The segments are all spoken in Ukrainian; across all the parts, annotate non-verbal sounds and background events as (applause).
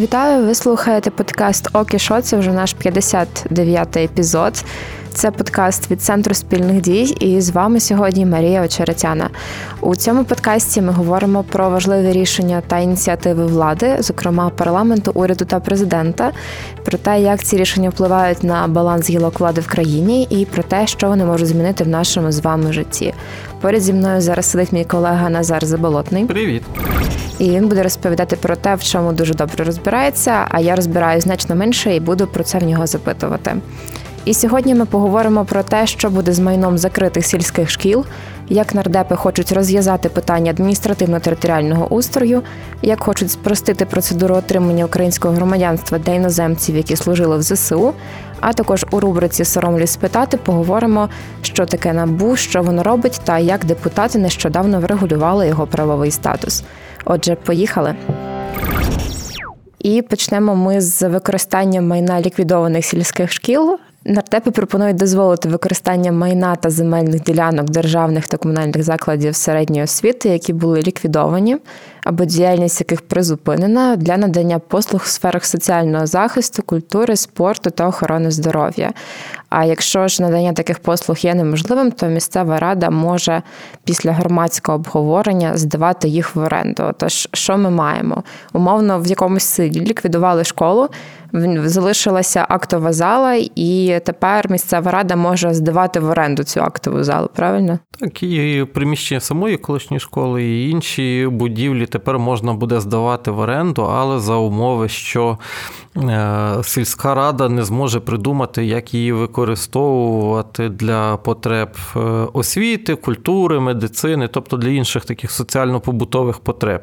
Вітаю! Ви слухаєте подкаст Окі Шо, це вже наш 59-й епізод. Це подкаст від центру спільних дій. І з вами сьогодні Марія Очеретяна. У цьому подкасті ми говоримо про важливі рішення та ініціативи влади, зокрема парламенту, уряду та президента, про те, як ці рішення впливають на баланс гілок влади в країні, і про те, що вони можуть змінити в нашому з вами житті. Поряд зі мною зараз сидить мій колега Назар Заболотний. Привіт. І він буде розповідати про те, в чому дуже добре розбирається. А я розбираю значно менше і буду про це в нього запитувати. І сьогодні ми поговоримо про те, що буде з майном закритих сільських шкіл, як нардепи хочуть розв'язати питання адміністративно-територіального устрою, як хочуть спростити процедуру отримання українського громадянства для іноземців, які служили в ЗСУ. А також у рубриці Соромлі спитати поговоримо, що таке набу, що воно робить, та як депутати нещодавно врегулювали його правовий статус. Отже, поїхали. І почнемо ми з використання майна ліквідованих сільських шкіл. Нардепи пропонують дозволити використання майна та земельних ділянок державних та комунальних закладів середньої освіти, які були ліквідовані, або діяльність яких призупинена для надання послуг в сферах соціального захисту, культури, спорту та охорони здоров'я. А якщо ж надання таких послуг є неможливим, то місцева рада може після громадського обговорення здавати їх в оренду. Тож, що ми маємо? Умовно, в якомусь селі ліквідували школу залишилася актова зала, і тепер місцева рада може здавати в оренду цю актову залу. Правильно? Так, і приміщення самої колишньої школи, і інші будівлі тепер можна буде здавати в оренду, але за умови, що е, сільська рада не зможе придумати, як її використовувати для потреб е, освіти, культури, медицини, тобто для інших таких соціально-побутових потреб.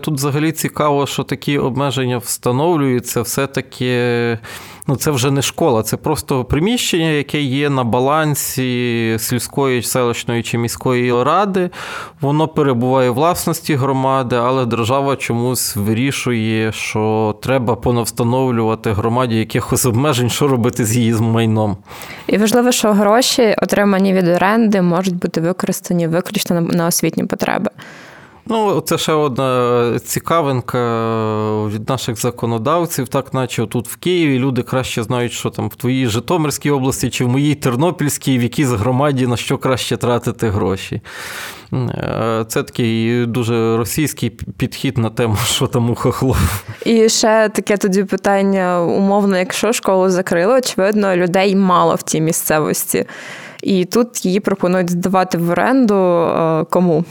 Тут взагалі цікаво, що такі обмеження встановлюються, все-таки ну, це вже не школа, це просто приміщення, яке є на балансі сільської, селищної чи міської ради. Воно перебуває в власності громади, але держава чомусь вирішує, що треба понавстановлювати громаді якихось обмежень, що робити з її майном. І важливо, що гроші, отримані від оренди, можуть бути використані виключно на освітні потреби. Ну, це ще одна цікавинка від наших законодавців, так наче тут в Києві люди краще знають, що там в твоїй Житомирській області чи в моїй Тернопільській, в якійсь громаді на що краще тратити гроші. Е, це такий дуже російський підхід на тему, що там у хохлов. І ще таке тоді питання: умовно, якщо школу закрили, очевидно, людей мало в тій місцевості. І тут її пропонують здавати в оренду е, кому?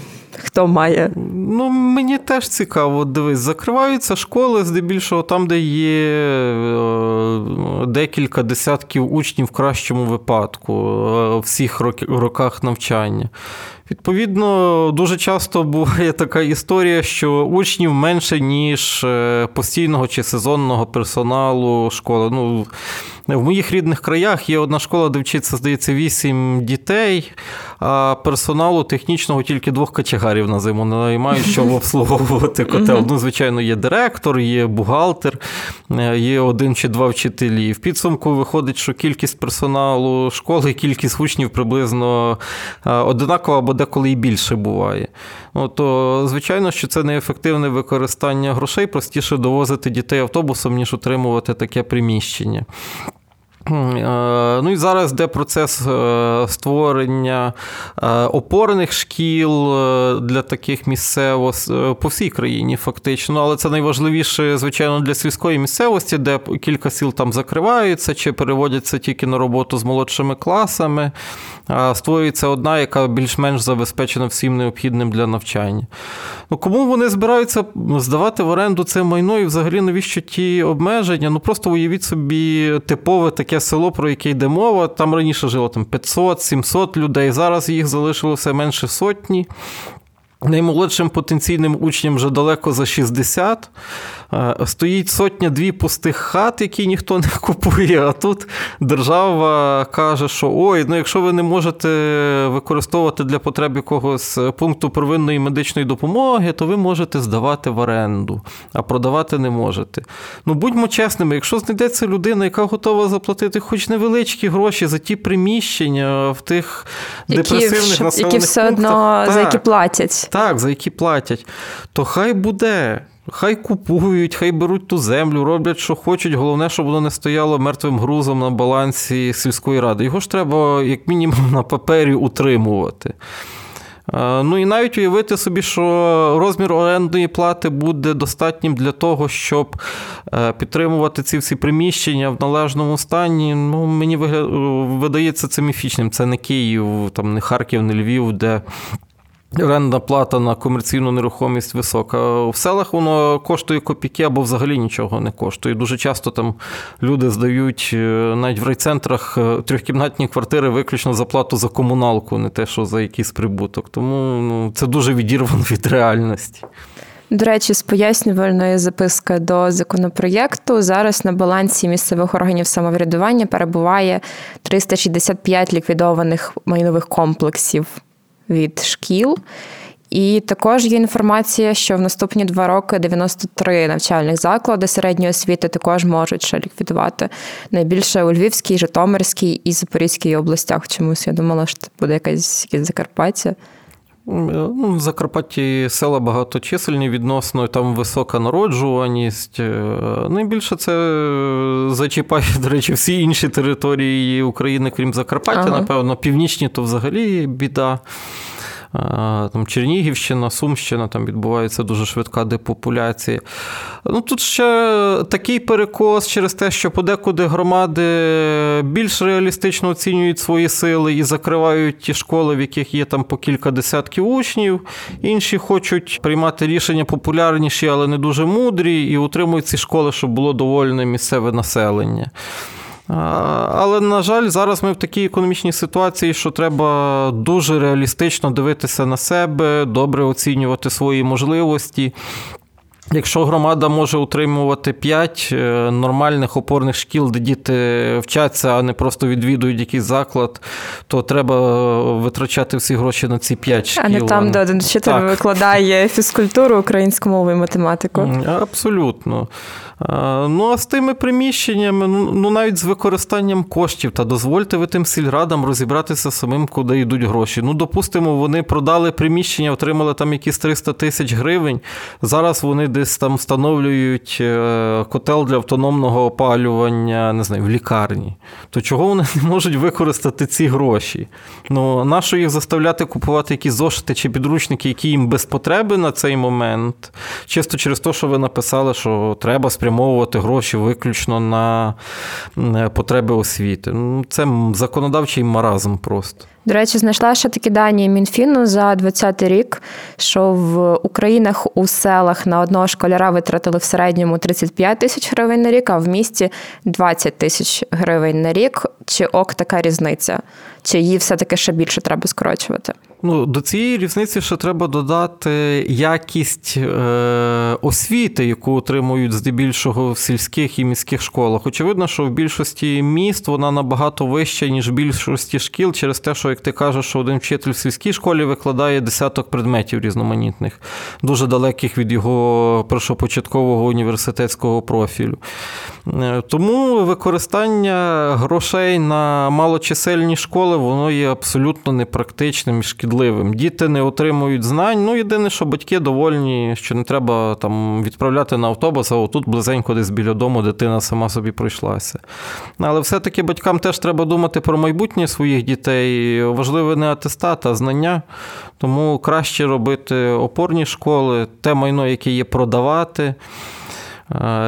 Хто має? Ну, мені теж цікаво. Дивись, закриваються школи, здебільшого там, де є е, декілька десятків учнів в кращому випадку е, всіх роках навчання. Відповідно, дуже часто буває така історія, що учнів менше, ніж е, постійного чи сезонного персоналу школи. Ну, В моїх рідних краях є одна школа, де вчиться, здається, вісім дітей, а персоналу технічного тільки двох качегарів на зиму не наймають, щоб обслуговувати котел. Ну, звичайно, є директор, є бухгалтер, е, є один чи два вчителі. В підсумку виходить, що кількість персоналу школи, кількість учнів приблизно е, одинакова або деколи і більше буває. Ну, то, звичайно, що це неефективне використання грошей, простіше довозити дітей автобусом, ніж утримувати таке приміщення. Е, ну і зараз йде процес е, створення е, опорних шкіл для таких місцево по всій країні, фактично. Але це найважливіше, звичайно, для сільської місцевості, де кілька сіл там закриваються чи переводяться тільки на роботу з молодшими класами. Створюється одна, яка більш-менш забезпечена всім необхідним для навчання. Ну, Кому вони збираються здавати в оренду це майно і взагалі навіщо ті обмеження? Ну просто уявіть собі типове таке таке село, про яке йде мова. Там раніше жило там 500-700 людей. Зараз їх залишилося менше сотні. Наймолодшим потенційним учням вже далеко за 60. Е, стоїть сотня-дві пустих хат, які ніхто не (laughs) купує. А тут держава каже, що ой, ну якщо ви не можете використовувати для потреб якогось пункту первинної медичної допомоги, то ви можете здавати в оренду, а продавати не можете. Ну будьмо чесними, якщо знайдеться людина, яка готова заплатити хоч невеличкі гроші за ті приміщення в тих які, депресивних населених які все пунктах, одно так, за які платять. Так, за які платять, то хай буде. Хай купують, хай беруть ту землю, роблять, що хочуть. Головне, щоб воно не стояло мертвим грузом на балансі сільської ради. Його ж треба, як мінімум, на папері утримувати. Ну і навіть уявити собі, що розмір орендної плати буде достатнім для того, щоб е, підтримувати ці всі приміщення в належному стані. Ну, Мені видається це міфічним. Це не Київ, там не Харків, не Львів, де Орендна плата на комерційну нерухомість висока. В селах воно коштує копійки або взагалі нічого не коштує. Дуже часто там люди здають е, навіть в райцентрах е, трьохкімнатні квартири виключно за плату за комуналку, не те, що за якийсь прибуток. Тому ну, це дуже відірвано від реальності. До речі, з пояснювальної записки до законопроєкту зараз на балансі місцевих органів самоврядування перебуває 365 ліквідованих майнових комплексів від шкіл. І також є інформація, що в наступні два роки 93 навчальних заклади середньої освіти також можуть ще ліквідувати найбільше у Львівській, Житомирській і Запорізькій областях. Чомусь я думала, що буде якась Закарпаття. Ну, В Закарпатті села багаточисельні відносно, там висока народжуваність. Е, найбільше це зачіпає, до речі, всі інші території України, крім Закарпаття, ага. напевно, північні то взагалі біда там Чернігівщина, Сумщина, там відбувається дуже швидка депопуляція. Ну, Тут ще такий перекос через те, що подекуди громади більш реалістично оцінюють свої сили і закривають ті школи, в яких є там по кілька десятків учнів. Інші хочуть приймати рішення популярніші, але не дуже мудрі, і утримують ці школи, щоб було довольне місцеве населення. Але, на жаль, зараз ми в такій економічній ситуації, що треба дуже реалістично дивитися на себе, добре оцінювати свої можливості. Якщо громада може утримувати 5 е, нормальних опорних шкіл, де діти вчаться, а не просто відвідують якийсь заклад, то треба витрачати всі гроші на ці 5 шкіл. А не там, де один вчитель викладає фізкультуру, українську мову і математику. Абсолютно. Ну, а з тими приміщеннями, ну, ну навіть з використанням коштів, та дозвольте ви тим сільрадам розібратися самим, куди йдуть гроші. Ну, допустимо, вони продали приміщення, отримали там якісь 300 тисяч гривень. Зараз вони десь там встановлюють е, котел для автономного опалювання, не знаю, в лікарні. То чого вони не можуть використати ці гроші? Ну, нащо їх заставляти купувати якісь зошити чи підручники, які їм без потреби на цей момент? Чисто через те, що ви написали, що треба спрямовувати гроші виключно на потреби освіти. Ну, Це законодавчий маразм просто. До речі, знайшла ще такі дані Мінфіну за 20 рік, що в Українах у селах на одного школяра витратили в середньому 35 тисяч гривень на рік, а в місті 20 тисяч гривень на рік. Чи ок така різниця? Чи її все-таки ще більше треба скорочувати? Ну, До цієї різниці ще треба додати якість е, освіти, яку отримують здебільшого в сільських і міських школах. Очевидно, що в більшості міст вона набагато вища, ніж в більшості шкіл, через те, що, як ти кажеш, що один вчитель в сільській школі викладає десяток предметів різноманітних, дуже далеких від його першопочаткового університетського профілю. Е, тому використання грошей на малочисельні школи воно є абсолютно непрактичним і шкідливим. Діти не отримують знань. Ну, єдине, що батьки довольні, що не треба там відправляти на автобус, а отут близенько десь біля дому дитина сама собі пройшлася. Але все-таки батькам теж треба думати про майбутнє своїх дітей. Важливе не атестат, а знання. Тому краще робити опорні школи, те майно, яке є продавати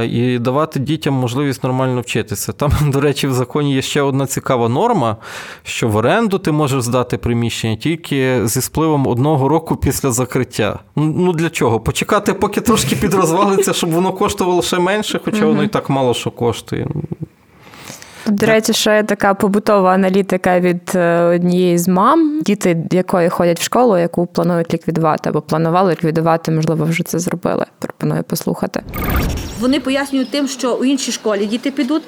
і давати дітям можливість нормально вчитися. Там, (laughs) до речі, в законі є ще одна цікава норма, що в оренду ти можеш здати приміщення тільки зі спливом одного року після закриття. Ну, ну для чого? Почекати, поки трошки підрозвалиться, щоб воно коштувало ще менше, хоча воно і так мало що коштує. До речі, ще така побутова аналітика від е, однієї з мам, діти якої ходять в школу, яку планують ліквідувати або планували ліквідувати, можливо, вже це зробили. Пропоную послухати. Вони пояснюють тим, що у іншій школі діти підуть.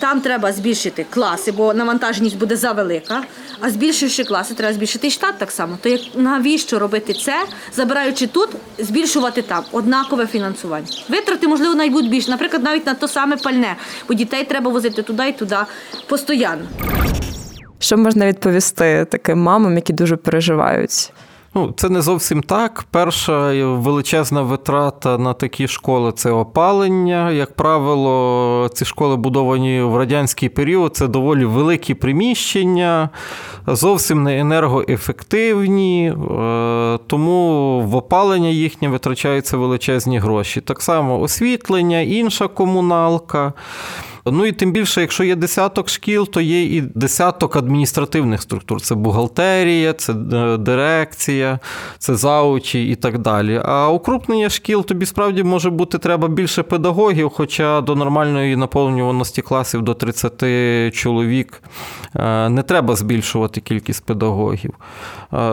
Там треба збільшити класи, бо навантаженість буде завелика. А збільшивши класи, треба збільшити і штат так само. То як навіщо робити це, забираючи тут, збільшувати там однакове фінансування? Витрати, можливо, навіть будуть більше. Наприклад, навіть на то саме пальне, бо дітей треба возити туди і туди постійно. Що можна відповісти таким мамам, які дуже переживають? Ну, Це не зовсім так. Перша величезна витрата на такі школи це опалення. Як правило, ці школи будовані в радянський період, це доволі великі приміщення, зовсім не енергоефективні, е, тому в опалення їхнє витрачаються величезні гроші. Так само освітлення, інша комуналка. Ну і тим більше, якщо є десяток шкіл, то є і десяток адміністративних структур. Це бухгалтерія, це е, дирекція, це заучі і так далі. А укрупнення шкіл тобі справді може бути треба більше педагогів, хоча до нормальної наповнюваності класів до 30 чоловік е, не треба збільшувати кількість педагогів. Е,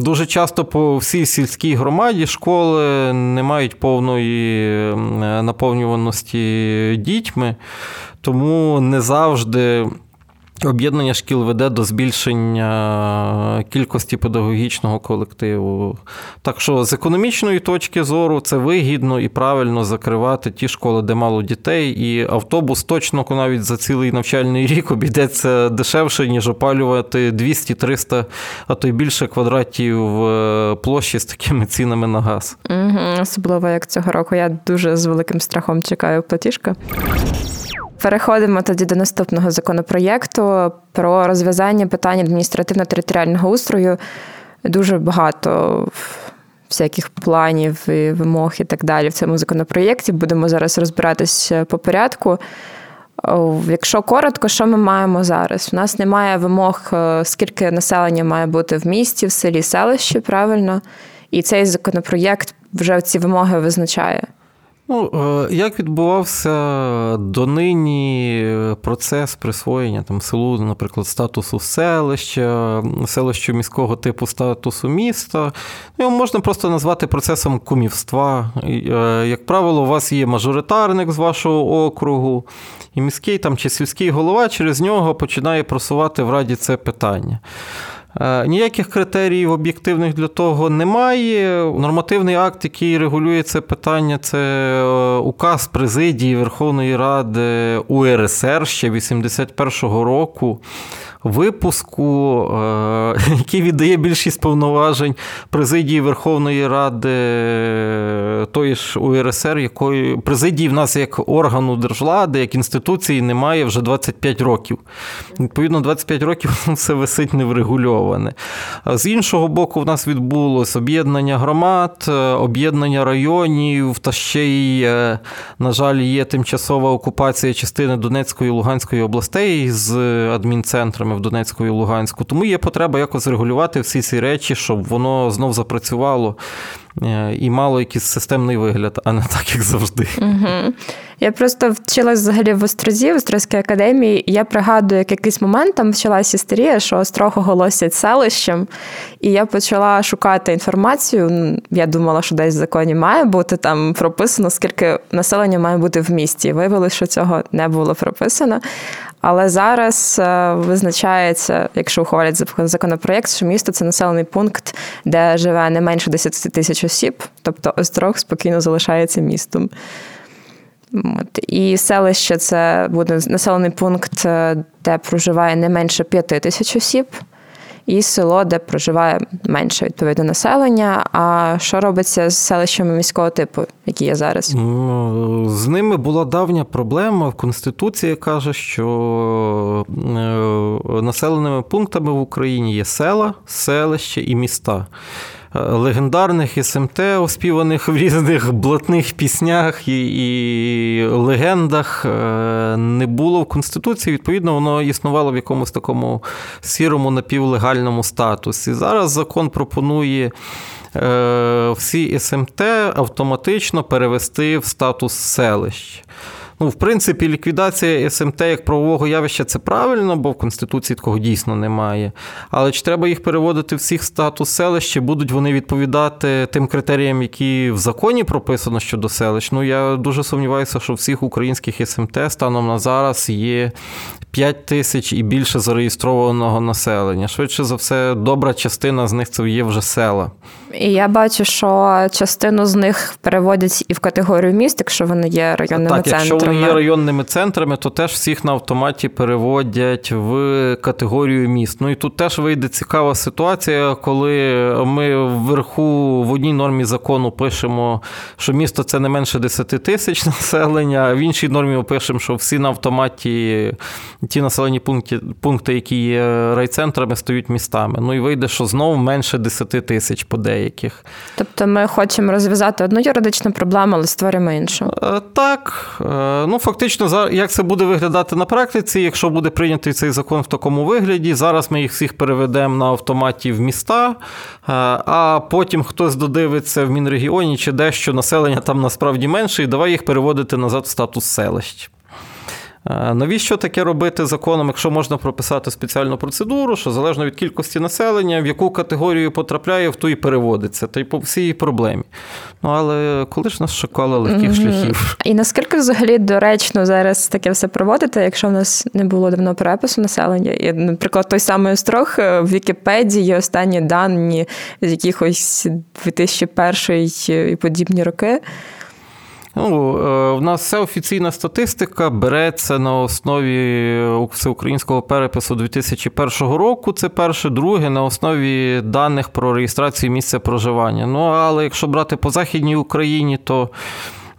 дуже часто по всій сільській громаді школи не мають повної наповнюваності дітьми тому не завжди. Об'єднання шкіл веде до збільшення кількості педагогічного колективу. Так що з економічної точки зору це вигідно і правильно закривати ті школи, де мало дітей, і автобус точно навіть за цілий навчальний рік обійдеться дешевше, ніж опалювати 200-300, а то й більше квадратів е, площі з такими цінами на газ. Особливо як цього року. Я дуже з великим страхом чекаю платіжка. Переходимо тоді до наступного законопроєкту про розв'язання питань адміністративно-територіального устрою. Дуже багато всяких планів, і вимог і так далі в цьому законопроєкті. Будемо зараз розбиратись по порядку. Якщо коротко, що ми маємо зараз? У нас немає вимог, е, скільки населення має бути в місті, в селі, селищі, правильно? І цей законопроєкт вже ці вимоги визначає. Ну, е, Як відбувався донині процес присвоєння там селу, наприклад, статусу селища, селищу міського типу статусу міста, його можна просто назвати процесом кумівства. Е, як правило, у вас є мажоритарник з вашого округу, і міський там чи сільський голова через нього починає просувати в раді це питання. Е, ніяких критеріїв об'єктивних для того немає. Нормативний акт, який регулює це питання, це е, указ президії Верховної Ради УРСР ще 81-го року випуску, е, (laughs) який віддає більшість повноважень президії Верховної Ради тої ж УРСР, якої президії в нас як органу держвлади, як інституції немає вже 25 років. Відповідно, 25 років (laughs) все висить неврегульоване. З іншого боку, в нас відбулось об'єднання громад, об'єднання районів, та ще й, е, на жаль, є тимчасова окупація частини Донецької і Луганської областей з адмінцентрами в Донецьку і Луганську. Тому є потреба якось регулювати всі ці речі, щоб воно знов запрацювало е, і мало якийсь системний вигляд, а не так, як завжди. Угу. Я просто вчилась взагалі в Острозі, в Острозькій академії. Я пригадую, як якийсь момент там почалася істерія, що Острог оголосять селищем, і я почала шукати інформацію. Я думала, що десь в законі має бути там прописано, скільки населення має бути в місті. Виявилося, що цього не було прописано. Але зараз е, визначається, якщо ухвалять законопроєкт, що місто це населений пункт, де живе не менше 10 тисяч осіб, тобто Острог спокійно залишається містом. От. І селище це буде населений пункт, е, де проживає не менше 5 тисяч осіб і село, де проживає менше відповідно населення. А що робиться з селищами міського типу, які є зараз? Ну, з ними була давня проблема. В Конституції каже, що е, населеними пунктами в Україні є села, селище і міста легендарних СМТ, оспіваних в різних блатних піснях і, і легендах, е, не було в Конституції. Відповідно, воно існувало в якомусь такому сірому напівлегальному статусі. Зараз закон пропонує. Е, всі СМТ автоматично перевести в статус селищ. Ну, в принципі, ліквідація СМТ як правового явища це правильно, бо в Конституції такого дійсно немає. Але чи треба їх переводити всіх в статус селища, будуть вони відповідати тим критеріям, які в законі прописано щодо селищ? Ну я дуже сумніваюся, що всіх українських СМТ станом на зараз є 5 тисяч і більше зареєстрованого населення. Швидше за все, добра частина з них це є вже села. І я бачу, що частину з них переводять і в категорію міст, якщо вони є районними так, центрами. Якщо є районними центрами, то теж всіх на автоматі переводять в категорію міст. Ну і тут теж вийде цікава ситуація, коли ми вверху в одній нормі закону пишемо, що місто це не менше 10 тисяч населення, а в іншій нормі ми пишемо, що всі на автоматі ті населені пункти, пункти, які є райцентрами, стають містами. Ну і вийде, що знову менше 10 тисяч по деяких. Тобто ми хочемо розв'язати одну юридичну проблему, але створюємо іншу. Е, так, е, ну фактично, як це буде виглядати на практиці, якщо буде прийнятий цей закон в такому вигляді, зараз ми їх всіх переведемо на автоматі в міста, е, а потім хтось додивиться в Мінрегіоні чи дещо населення там насправді менше, і давай їх переводити назад в статус селищ. Е, навіщо таке робити законом, якщо можна прописати спеціальну процедуру, що залежно від кількості населення, в яку категорію потрапляє, в ту і переводиться, та й по всій проблемі. Ну але коли ж нас шукали легких mm-hmm. шляхів? І наскільки взагалі доречно зараз таке все проводити, якщо в нас не було давно перепису населення? І, наприклад, той самий острог е, в Вікіпедії є останні дані з якихось 2001 і подібні роки. Ну, е, В нас вся офіційна статистика береться на основі всеукраїнського перепису 2001 року. Це перше, друге, на основі даних про реєстрацію місця проживання. Ну, але якщо брати по Західній Україні, то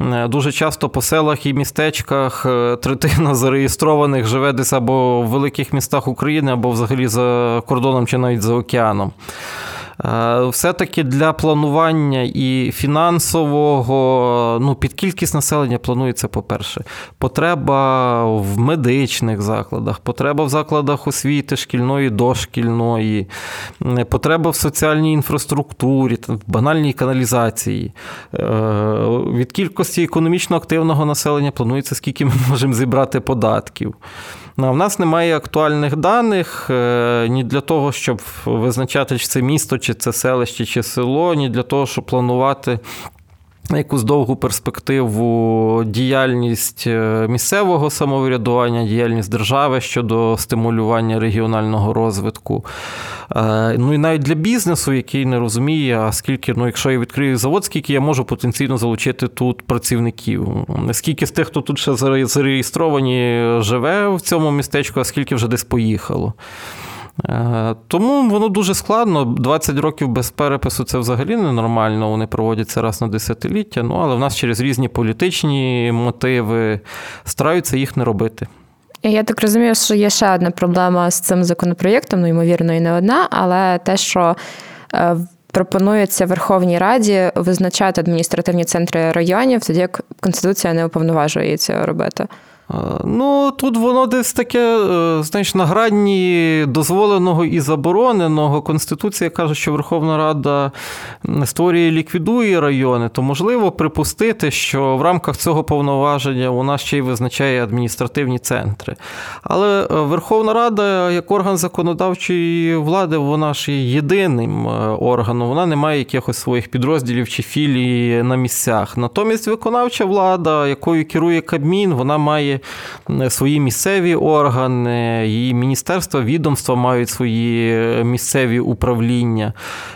е, Дуже часто по селах і містечках е, третина зареєстрованих живе десь або в великих містах України, або взагалі за кордоном чи навіть за океаном. Е, все-таки для планування і фінансового, ну, під кількість населення планується, по-перше, потреба в медичних закладах, потреба в закладах освіти, шкільної, дошкільної, потреба в соціальній інфраструктурі, в банальній каналізації. Е, від кількості економічно активного населення планується, скільки ми можемо зібрати податків. В нас немає актуальних даних е, ні для того, щоб визначати, чи це місто, чи це селище, чи село, ні для того, щоб планувати якусь довгу перспективу діяльність е, місцевого самоврядування, діяльність держави щодо стимулювання регіонального розвитку. Е, ну і навіть для бізнесу, який не розуміє, а скільки, ну, якщо я відкрию завод, скільки я можу потенційно залучити тут працівників. Скільки з тих, хто тут ще зареєстровані, живе в цьому містечку, а скільки вже десь поїхало. Е, тому воно дуже складно. 20 років без перепису це взагалі ненормально. Вони проводяться раз на десятиліття. Ну але в нас через різні політичні мотиви стараються їх не робити. Я так розумію, що є ще одна проблема з цим законопроєктом, ну ймовірно, і не одна, але те, що е, пропонується Верховній Раді визначати адміністративні центри районів, тоді як Конституція не уповноважує це робити. Ну, тут воно десь таке, е, знаєш, на грані дозволеного і забороненого. Конституція каже, що Верховна Рада створює і ліквідує райони, то можливо припустити, що в рамках цього повноваження нас ще й визначає адміністративні центри. Але е, Верховна Рада, як орган законодавчої влади, вона ж є єдиним е, органом, вона не має якихось своїх підрозділів чи філій на місцях. Натомість виконавча влада, якою керує Кабмін, вона має свої місцеві органи, її міністерства, відомства мають свої місцеві управління.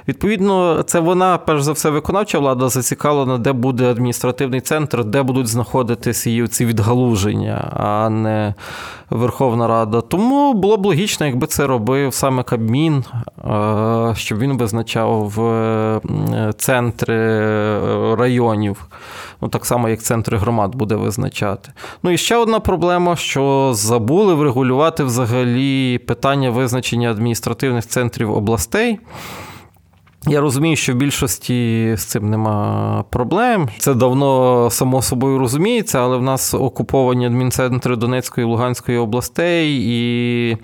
Відповідно, це вона, перш за все, виконавча влада зацікавлена, де буде адміністративний центр, де будуть знаходитися її ці відгалуження, а не Верховна Рада. Тому було б логічно, якби це робив саме Кабмін, щоб він визначав центри районів ну так само, як центри громад буде визначати. Ну і ще одна проблема, що забули врегулювати взагалі питання визначення адміністративних центрів областей. Я розумію, що в більшості з цим нема проблем. Це давно само собою розуміється, але в нас окуповані адмінцентри Донецької і Луганської областей і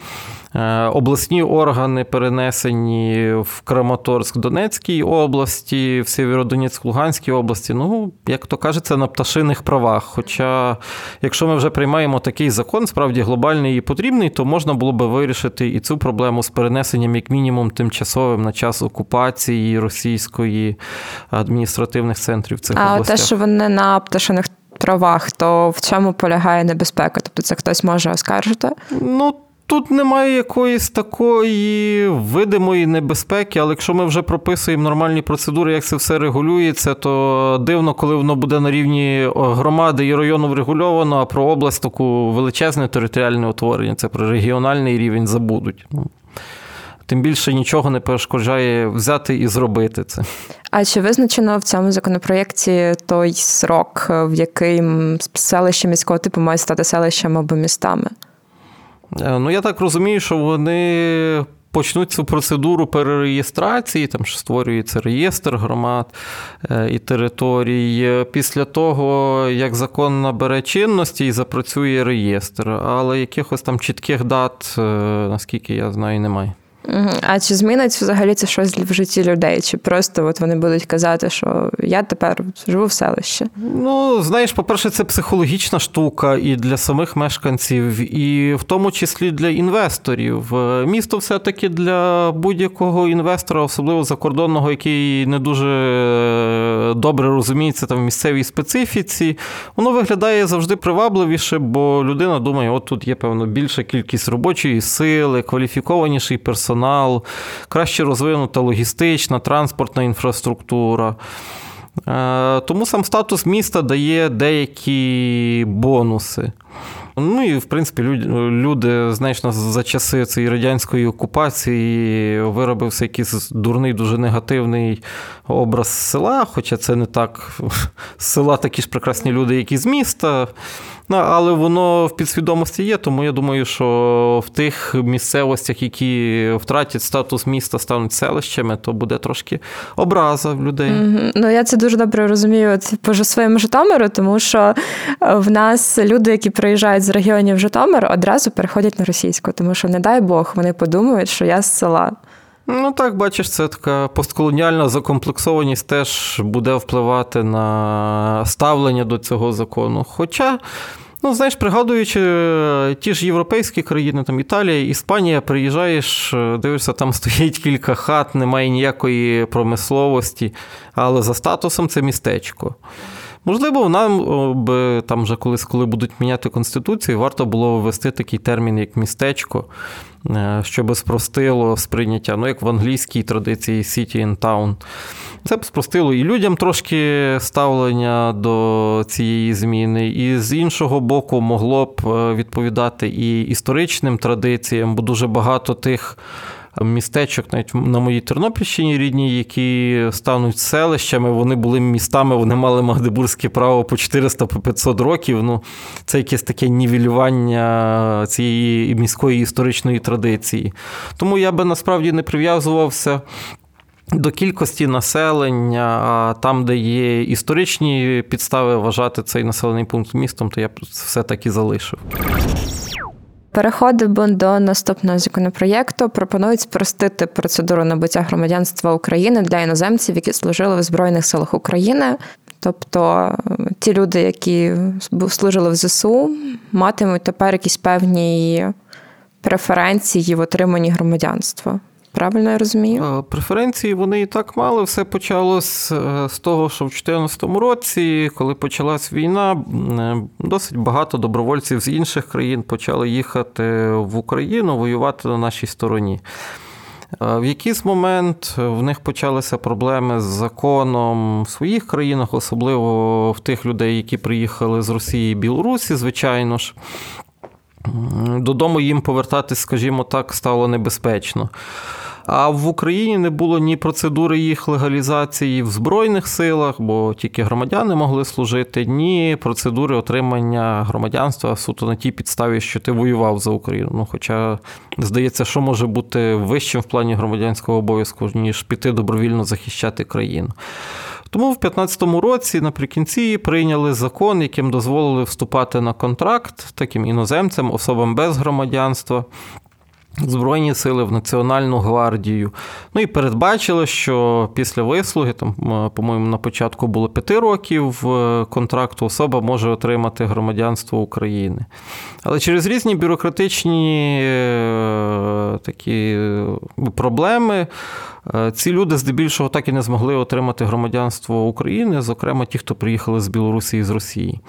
Е, обласні органи перенесені в Краматорськ Донецькій області, в Сєвєродонецьк Луганській області. Ну, як то кажеться, на пташиних правах. Хоча, якщо ми вже приймаємо такий закон, справді глобальний і потрібний, то можна було би вирішити і цю проблему з перенесенням, як мінімум, тимчасовим на час окупації російської адміністративних центрів цих а областях. А те, що вони на пташиних правах, то в чому полягає небезпека? Тобто це хтось може оскаржити? Ну Тут немає якоїсь такої видимої небезпеки, але якщо ми вже прописуємо нормальні процедури, як це все регулюється, то дивно, коли воно буде на рівні громади і району врегульовано, а про область таку величезне територіальне утворення, це про регіональний рівень забудуть. Тим більше нічого не перешкоджає взяти і зробити це. А чи визначено в цьому законопроєкті той срок, в який селище міського типу мають стати селищами або містами? Е, ну, я так розумію, що вони почнуть цю процедуру перереєстрації, там що створюється реєстр громад е, і територій, після того, як закон набере чинності і запрацює реєстр. Але якихось там чітких дат, е, наскільки я знаю, немає. А чи змінить взагалі це щось в житті людей? Чи просто от вони будуть казати, що я тепер живу в селищі? Ну, знаєш, по-перше, це психологічна штука і для самих мешканців, і в тому числі для інвесторів. Місто все-таки для будь-якого інвестора, особливо закордонного, який не дуже е, добре розуміється там в місцевій специфіці, воно виглядає завжди привабливіше, бо людина думає, от тут є певно більша кількість робочої сили, кваліфікованіший персонал персонал, краще розвинута логістична, транспортна інфраструктура. Е, тому сам статус міста дає деякі бонуси. Ну і в принципі люди, знаєш, за часи цієї радянської окупації виробився якийсь дурний, дуже негативний образ села, хоча це не так. З (laughs) села такі ж прекрасні люди, як і з міста. Ну, але воно в підсвідомості є, тому я думаю, що в тих місцевостях, які втратять статус міста, стануть селищами, то буде трошки образа в людей. Mm-hmm. Ну я це дуже добре розумію по своєму Житомиру, тому що е, в нас люди, які приїжджають з регіонів Житомир, одразу переходять на російську, тому що, не дай Бог, вони подумають, що я з села. Ну так, бачиш, це така постколоніальна закомплексованість теж буде впливати на ставлення до цього закону. Хоча. Ну, знаєш, пригадуючи е, ті ж європейські країни, там Італія, Іспанія, приїжджаєш, е, дивишся, там (laughs) стоїть кілька хат, немає ніякої промисловості, але за статусом це містечко. Можливо, нам би там вже колись, коли будуть міняти конституцію, варто було ввести такий термін, як містечко, е, щоб спростило сприйняття, ну як в англійській традиції City and Town. Це б спростило і людям трошки ставлення до цієї зміни, і з іншого боку, могло б е, відповідати і історичним традиціям, бо дуже багато тих містечок, навіть на моїй Тернопільщині рідній, які стануть селищами, вони були містами, вони мали магдебурзьке право по 400-500 років. Ну, Це якесь таке нівелювання цієї міської історичної традиції. Тому я би насправді не прив'язувався. До кількості населення, а там, де є історичні підстави вважати цей населений пункт містом, то я все таки залишив. Переходимо до наступного законопроєкту. Пропонують спростити процедуру набуття громадянства України для іноземців, які служили в Збройних силах України. Тобто ті люди, які служили в ЗСУ, матимуть тепер якісь певні преференції в отриманні громадянства. Правильно я розумію? Преференції вони і так мали. Все почалось е, з того, що в 2014 році, коли почалась війна, е, досить багато добровольців з інших країн почали їхати в Україну воювати на нашій стороні. Е, в якийсь момент в них почалися проблеми з законом в своїх країнах, особливо в тих людей, які приїхали з Росії і Білорусі, звичайно ж. Додому їм повертатись, скажімо так, стало небезпечно. А в Україні не було ні процедури їх легалізації в Збройних силах, бо тільки громадяни могли служити, ні процедури отримання громадянства суто на тій підставі, що ти воював за Україну. Ну, Хоча, здається, що може бути вищим в плані громадянського обов'язку, ніж піти добровільно захищати країну. Тому в 2015 році наприкінці прийняли закон, яким дозволили вступати на контракт таким іноземцям, особам без громадянства. Збройні сили в Національну гвардію. Ну і передбачили, що після вислуги, там, по-моєму, на початку було п'яти років е, контракту, особа може отримати громадянство України. Але через різні бюрократичні е, такі е, проблеми ці люди здебільшого так і не змогли отримати громадянство України, зокрема ті, хто приїхали з Білорусі і з Росії.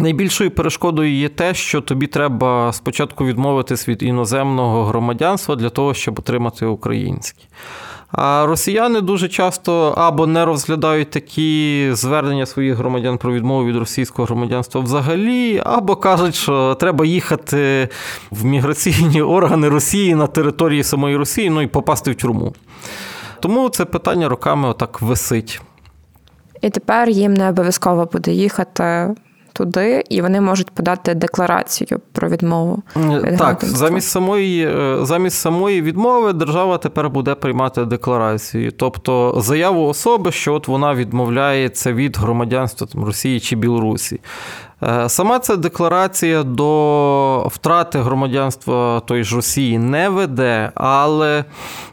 Найбільшою перешкодою є те, що тобі треба спочатку відмовитись від іноземного громадянства для того, щоб отримати українське. А росіяни дуже часто або не розглядають такі звернення своїх громадян про відмову від російського громадянства взагалі, або кажуть, що треба їхати в міграційні (laughs) органи Росії на території самої Росії, ну і попасти в тюрму. Тому це питання роками отак висить. І тепер їм не обов'язково буде їхати туди, і вони можуть подати декларацію про відмову. Від так, замість самої е, замість самої відмови держава тепер буде приймати декларацію, тобто заяву особи, що от вона відмовляється від громадянства там, Росії чи Білорусі. Е, сама ця декларація до втрати громадянства тої ж Росії не веде, але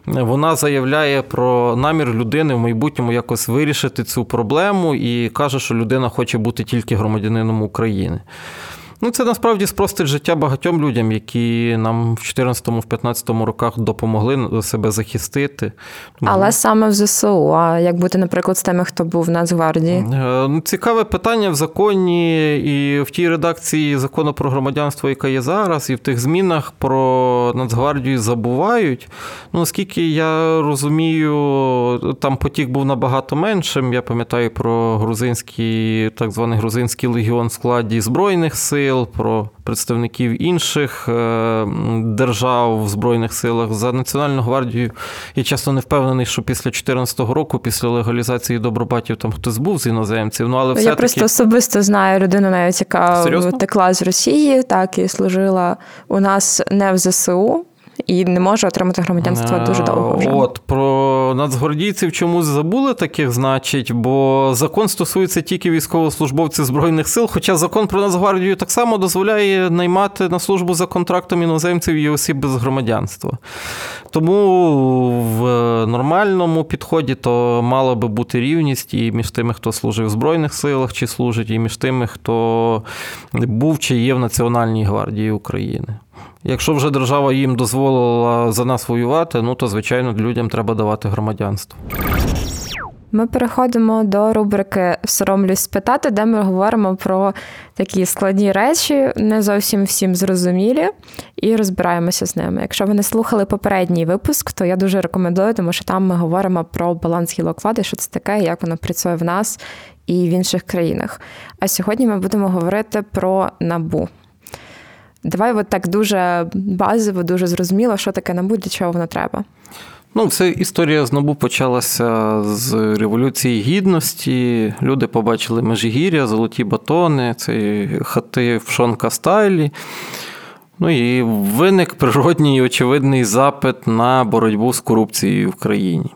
вона заявляє про намір людини в майбутньому якось вирішити цю проблему і каже, що людина хоче бути тільки громадянином України. Ну, це насправді спростить життя багатьом людям, які нам в 2014-2015 роках допомогли себе захистити. Але саме в ЗСУ. А як бути, наприклад, з тими, хто був в Нацгвардії? Е, ну, цікаве питання в законі і в тій редакції закону про громадянство, яка є зараз, і в тих змінах про Нацгвардію забувають. Ну, Наскільки я розумію, там потік був набагато меншим. Я пам'ятаю про грузинський, так званий грузинський легіон в складі Збройних сил сил, про представників інших е, держав в Збройних силах за Національну гвардію. Я часто не впевнений, що після 2014 року, після легалізації добробатів, там хтось був з іноземців. Ну, але Я просто особисто знаю людину, навіть яка Серйозно? втекла з Росії, так і служила у нас не в ЗСУ і не може отримати громадянство дуже довго. вже. От про нацгвардійців чомусь забули таких, значить, бо закон стосується тільки військовослужбовців збройних сил. Хоча закон про Нацгвардію так само дозволяє наймати на службу за контрактом іноземців і осіб без громадянства. Тому в нормальному підході то мала би бути рівність і між тими, хто служив в Збройних силах чи служить, і між тими, хто був чи є в Національній гвардії України. Якщо вже держава їм дозволила за нас воювати, ну то звичайно людям треба давати громадянство. Ми переходимо до рубрики Соромлюсь спитати, де ми говоримо про такі складні речі, не зовсім всім зрозумілі, і розбираємося з ними. Якщо ви не слухали попередній випуск, то я дуже рекомендую, тому що там ми говоримо про баланс гілок влади, що це таке, як воно працює в нас і в інших країнах. А сьогодні ми будемо говорити про набу. Давай от так дуже базово, дуже зрозуміло, що таке набу, для чого воно треба. Ну, це історія з НАБУ почалася з Революції Гідності. Люди побачили межигір'я, золоті батони, це хати в Шонка стайлі. Ну і виник природній і очевидний запит на боротьбу з корупцією в країні.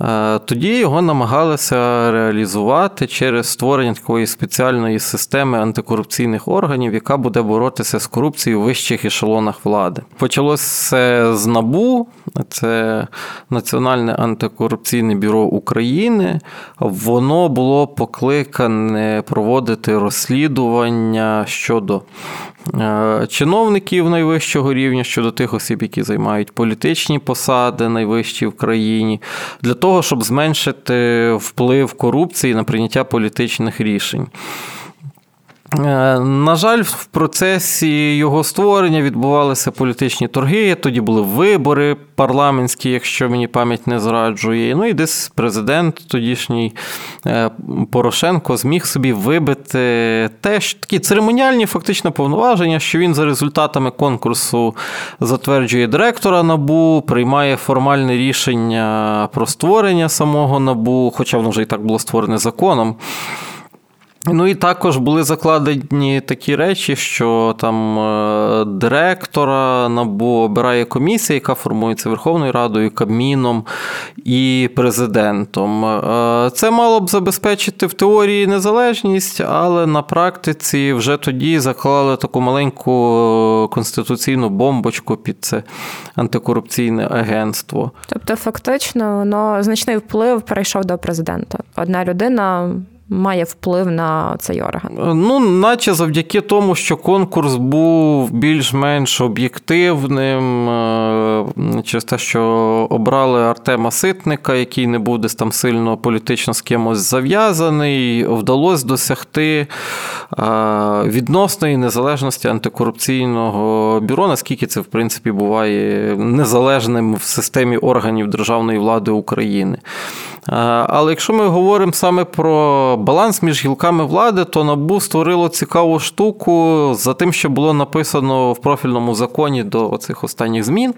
Е, тоді його намагалися реалізувати через створення такої спеціальної системи антикорупційних органів, яка буде боротися з корупцією в вищих ешелонах влади. Почалося з НАБУ, це Національне антикорупційне бюро України. Воно було покликане проводити розслідування щодо чиновників найвищого рівня щодо тих осіб, які займають політичні посади найвищі в країні, для того, щоб зменшити вплив корупції на прийняття політичних рішень. Е, на жаль, в процесі його створення відбувалися політичні торги. Тоді були вибори парламентські, якщо мені пам'ять не зраджує. Ну і десь президент тодішній е, Порошенко зміг собі вибити теж такі церемоніальні фактично повноваження, що він за результатами конкурсу затверджує директора набу, приймає формальне рішення про створення самого набу, хоча воно вже і так було створене законом. Ну і також були закладені такі речі, що там е, директора НАБУ обирає комісія, яка формується Верховною Радою, Кабміном і президентом. Е, це мало б забезпечити в теорії незалежність, але на практиці вже тоді заклали таку маленьку е, конституційну бомбочку під це антикорупційне агентство. Тобто, фактично, воно значний вплив перейшов до президента. Одна людина має вплив на цей орган? Ну, наче завдяки тому, що конкурс був більш-менш об'єктивним, е, через те, що обрали Артема Ситника, який не буде там сильно політично з кимось зав'язаний, вдалося досягти відносної незалежності антикорупційного бюро, наскільки це в принципі буває незалежним в системі органів державної влади України. Але якщо ми говоримо саме про баланс між гілками влади, то НАБУ створило цікаву штуку за тим, що було написано в профільному законі до цих останніх змін.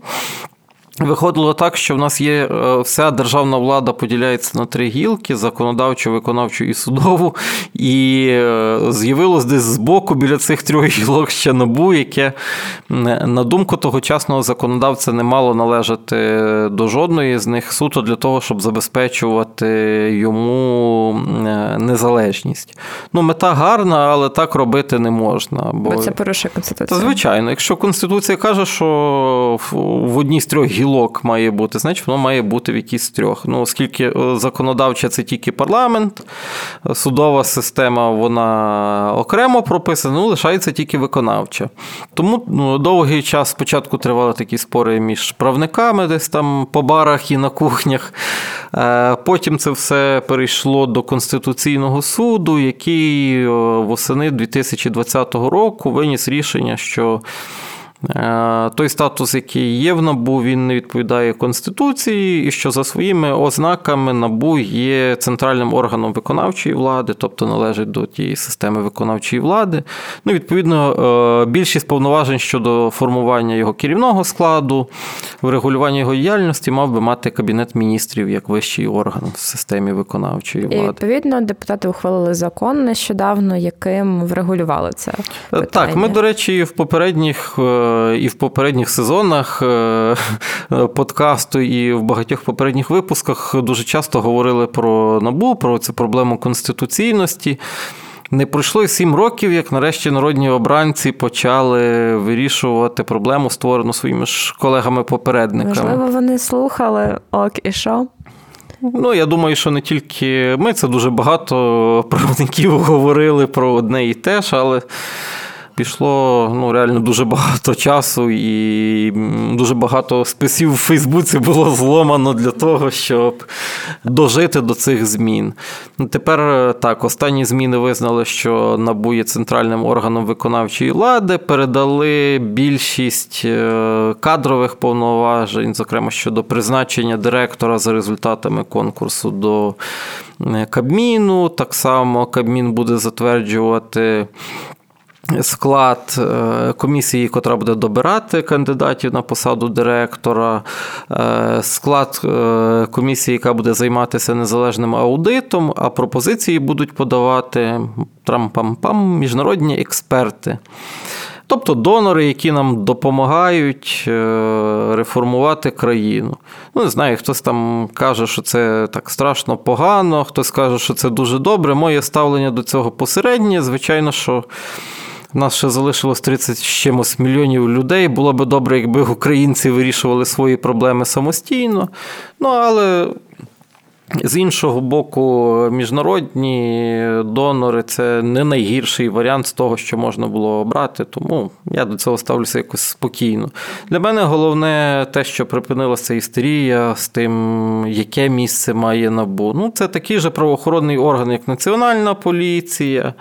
Виходило так, що в нас є е, вся державна влада поділяється на три гілки: законодавчу, виконавчу і судову. І е, з'явилось десь збоку біля цих трьох гілок ще набу, яке, на думку тогочасного законодавця, не мало належати до жодної з них суто для того, щоб забезпечувати йому е, незалежність. Ну, мета гарна, але так робити не можна. Бо, бо це порушує конституцію. Та, звичайно, якщо конституція каже, що в одній з трьох гілок гілок має бути, значить воно має бути в якійсь трьох. Ну, Оскільки е, законодавча це тільки парламент, судова система вона окремо прописана, ну, лишається тільки виконавча. Тому ну, довгий час спочатку тривали такі спори між правниками, десь там по барах і на кухнях. Е, потім це все перейшло до Конституційного суду, який е, восени 2020 року виніс рішення, що той статус, який є в набу, він не відповідає Конституції, і що за своїми ознаками набу є центральним органом виконавчої влади, тобто належить до тієї системи виконавчої влади. Ну, Відповідно, е, більшість повноважень щодо формування його керівного складу, врегулювання його діяльності мав би мати Кабінет міністрів як вищий орган в системі виконавчої влади. І Відповідно, депутати ухвалили закон нещодавно, яким врегулювали це. Питання. Так, ми, до речі, в попередніх і в попередніх сезонах е, подкасту, і в багатьох попередніх випусках дуже часто говорили про набу, про цю проблему конституційності. Не пройшло й сім років, як нарешті народні обранці почали вирішувати проблему, створену своїми ж колегами-попередниками. Можливо, вони слухали ок і що? Ну, я думаю, що не тільки ми, це дуже багато (laughs) правників говорили про одне і те ж, але пішло ну, реально дуже багато часу, і дуже багато списів в Фейсбуці було зломано для того, щоб дожити до цих змін. Тепер так, останні зміни визнали, що НАБУ є центральним органом виконавчої влади, передали більшість е, кадрових повноважень, зокрема щодо призначення директора за результатами конкурсу до е, Кабміну. Так само Кабмін буде затверджувати Склад е, комісії, котра буде добирати кандидатів на посаду директора, е, склад е, комісії, яка буде займатися незалежним аудитом, а пропозиції будуть подавати трам-пам-пам міжнародні експерти. Тобто донори, які нам допомагають реформувати країну. Ну, не знаю, хтось там каже, що це так страшно погано, хтось каже, що це дуже добре. Моє ставлення до цього посереднє. Звичайно, що. Нас ще залишилось 30 з чимось мільйонів людей. Було би добре, якби українці вирішували свої проблеми самостійно. Ну, але з іншого боку, міжнародні донори це не найгірший варіант з того, що можна було обрати, тому я до цього ставлюся якось спокійно. Для мене головне те, що припинилася істерія з тим, яке місце має набу. Ну, це такий же правоохоронний орган, як Національна поліція,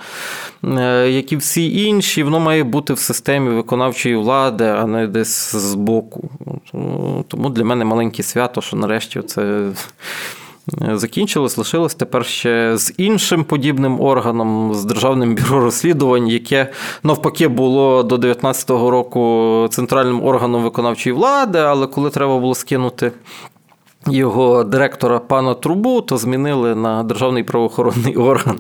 е, як і всі інші, воно має бути в системі виконавчої влади, а не десь збоку. Тому для мене маленьке свято, що нарешті це. Закінчилось, лишилось тепер ще з іншим подібним органом, з Державним бюро розслідувань, яке навпаки було до 2019 року центральним органом виконавчої влади, але коли треба було скинути. Його директора пана Трубу, то змінили на державний правоохоронний орган.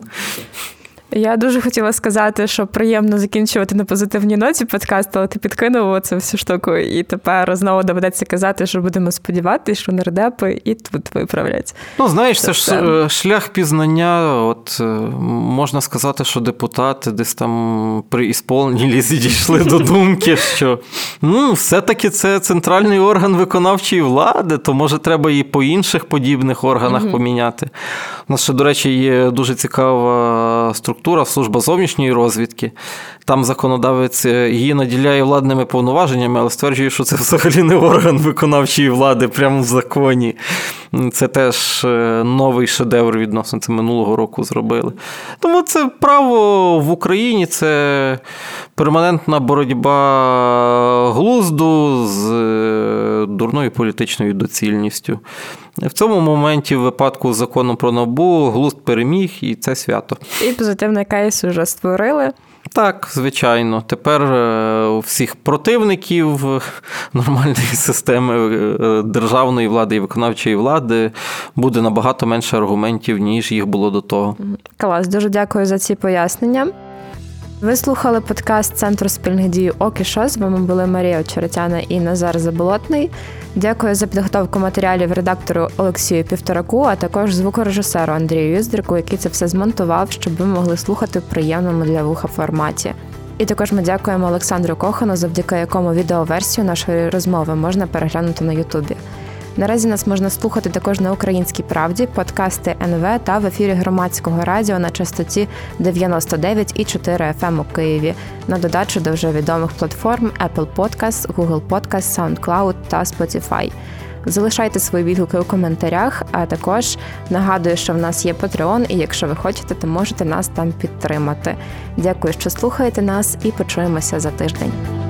Я дуже хотіла сказати, що приємно закінчувати на позитивній ноті подкаст, але ти підкинув цю всю штуку, і тепер знову доведеться казати, що будемо сподіватися, що нардепи і тут виправлять. Ну, знаєш, це, це ж е, шлях пізнання. От е, можна сказати, що депутати десь там при ісполненні лізі дійшли до думки, що ну, все-таки це центральний орган виконавчої влади, то може треба і по інших подібних органах поміняти. У нас ще, до речі, є дуже цікава структура структура, служба зовнішньої розвідки, там законодавець її наділяє владними повноваженнями, але стверджує, що це взагалі не орган виконавчої влади, прямо в законі. Це теж е, новий шедевр відносно це минулого року зробили. Тому це право в Україні, це перманентна боротьба глузду з е, дурною політичною доцільністю. В цьому моменті, в випадку закону про набу, глузд переміг, і це свято. І позитивний кейс вже створили. Так, звичайно. Тепер е, у всіх противників нормальної (laughs) системи е, державної влади і виконавчої влади буде набагато менше аргументів, ніж їх було до того. Клас, дуже дякую за ці пояснення. Ви слухали подкаст Центру спільних дій Окішо. З вами були Марія Очеретяна і Назар Заболотний. Дякую за підготовку матеріалів редактору Олексію Півтораку, а також звукорежисеру Андрію Юздріку, який це все змонтував, щоб ви могли слухати в приємному для вуха форматі. І також ми дякуємо Олександру Кохану, завдяки якому відеоверсію нашої розмови можна переглянути на Ютубі. Наразі нас можна слухати також на українській правді, подкасти НВ та в ефірі громадського радіо на частоті 99,4 FM у Києві на додачу до вже відомих платформ Apple Podcast, Google Podcast, SoundCloud та Spotify. Залишайте свої відгуки у коментарях, а також нагадую, що в нас є Patreon, і якщо ви хочете, то можете нас там підтримати. Дякую, що слухаєте нас, і почуємося за тиждень.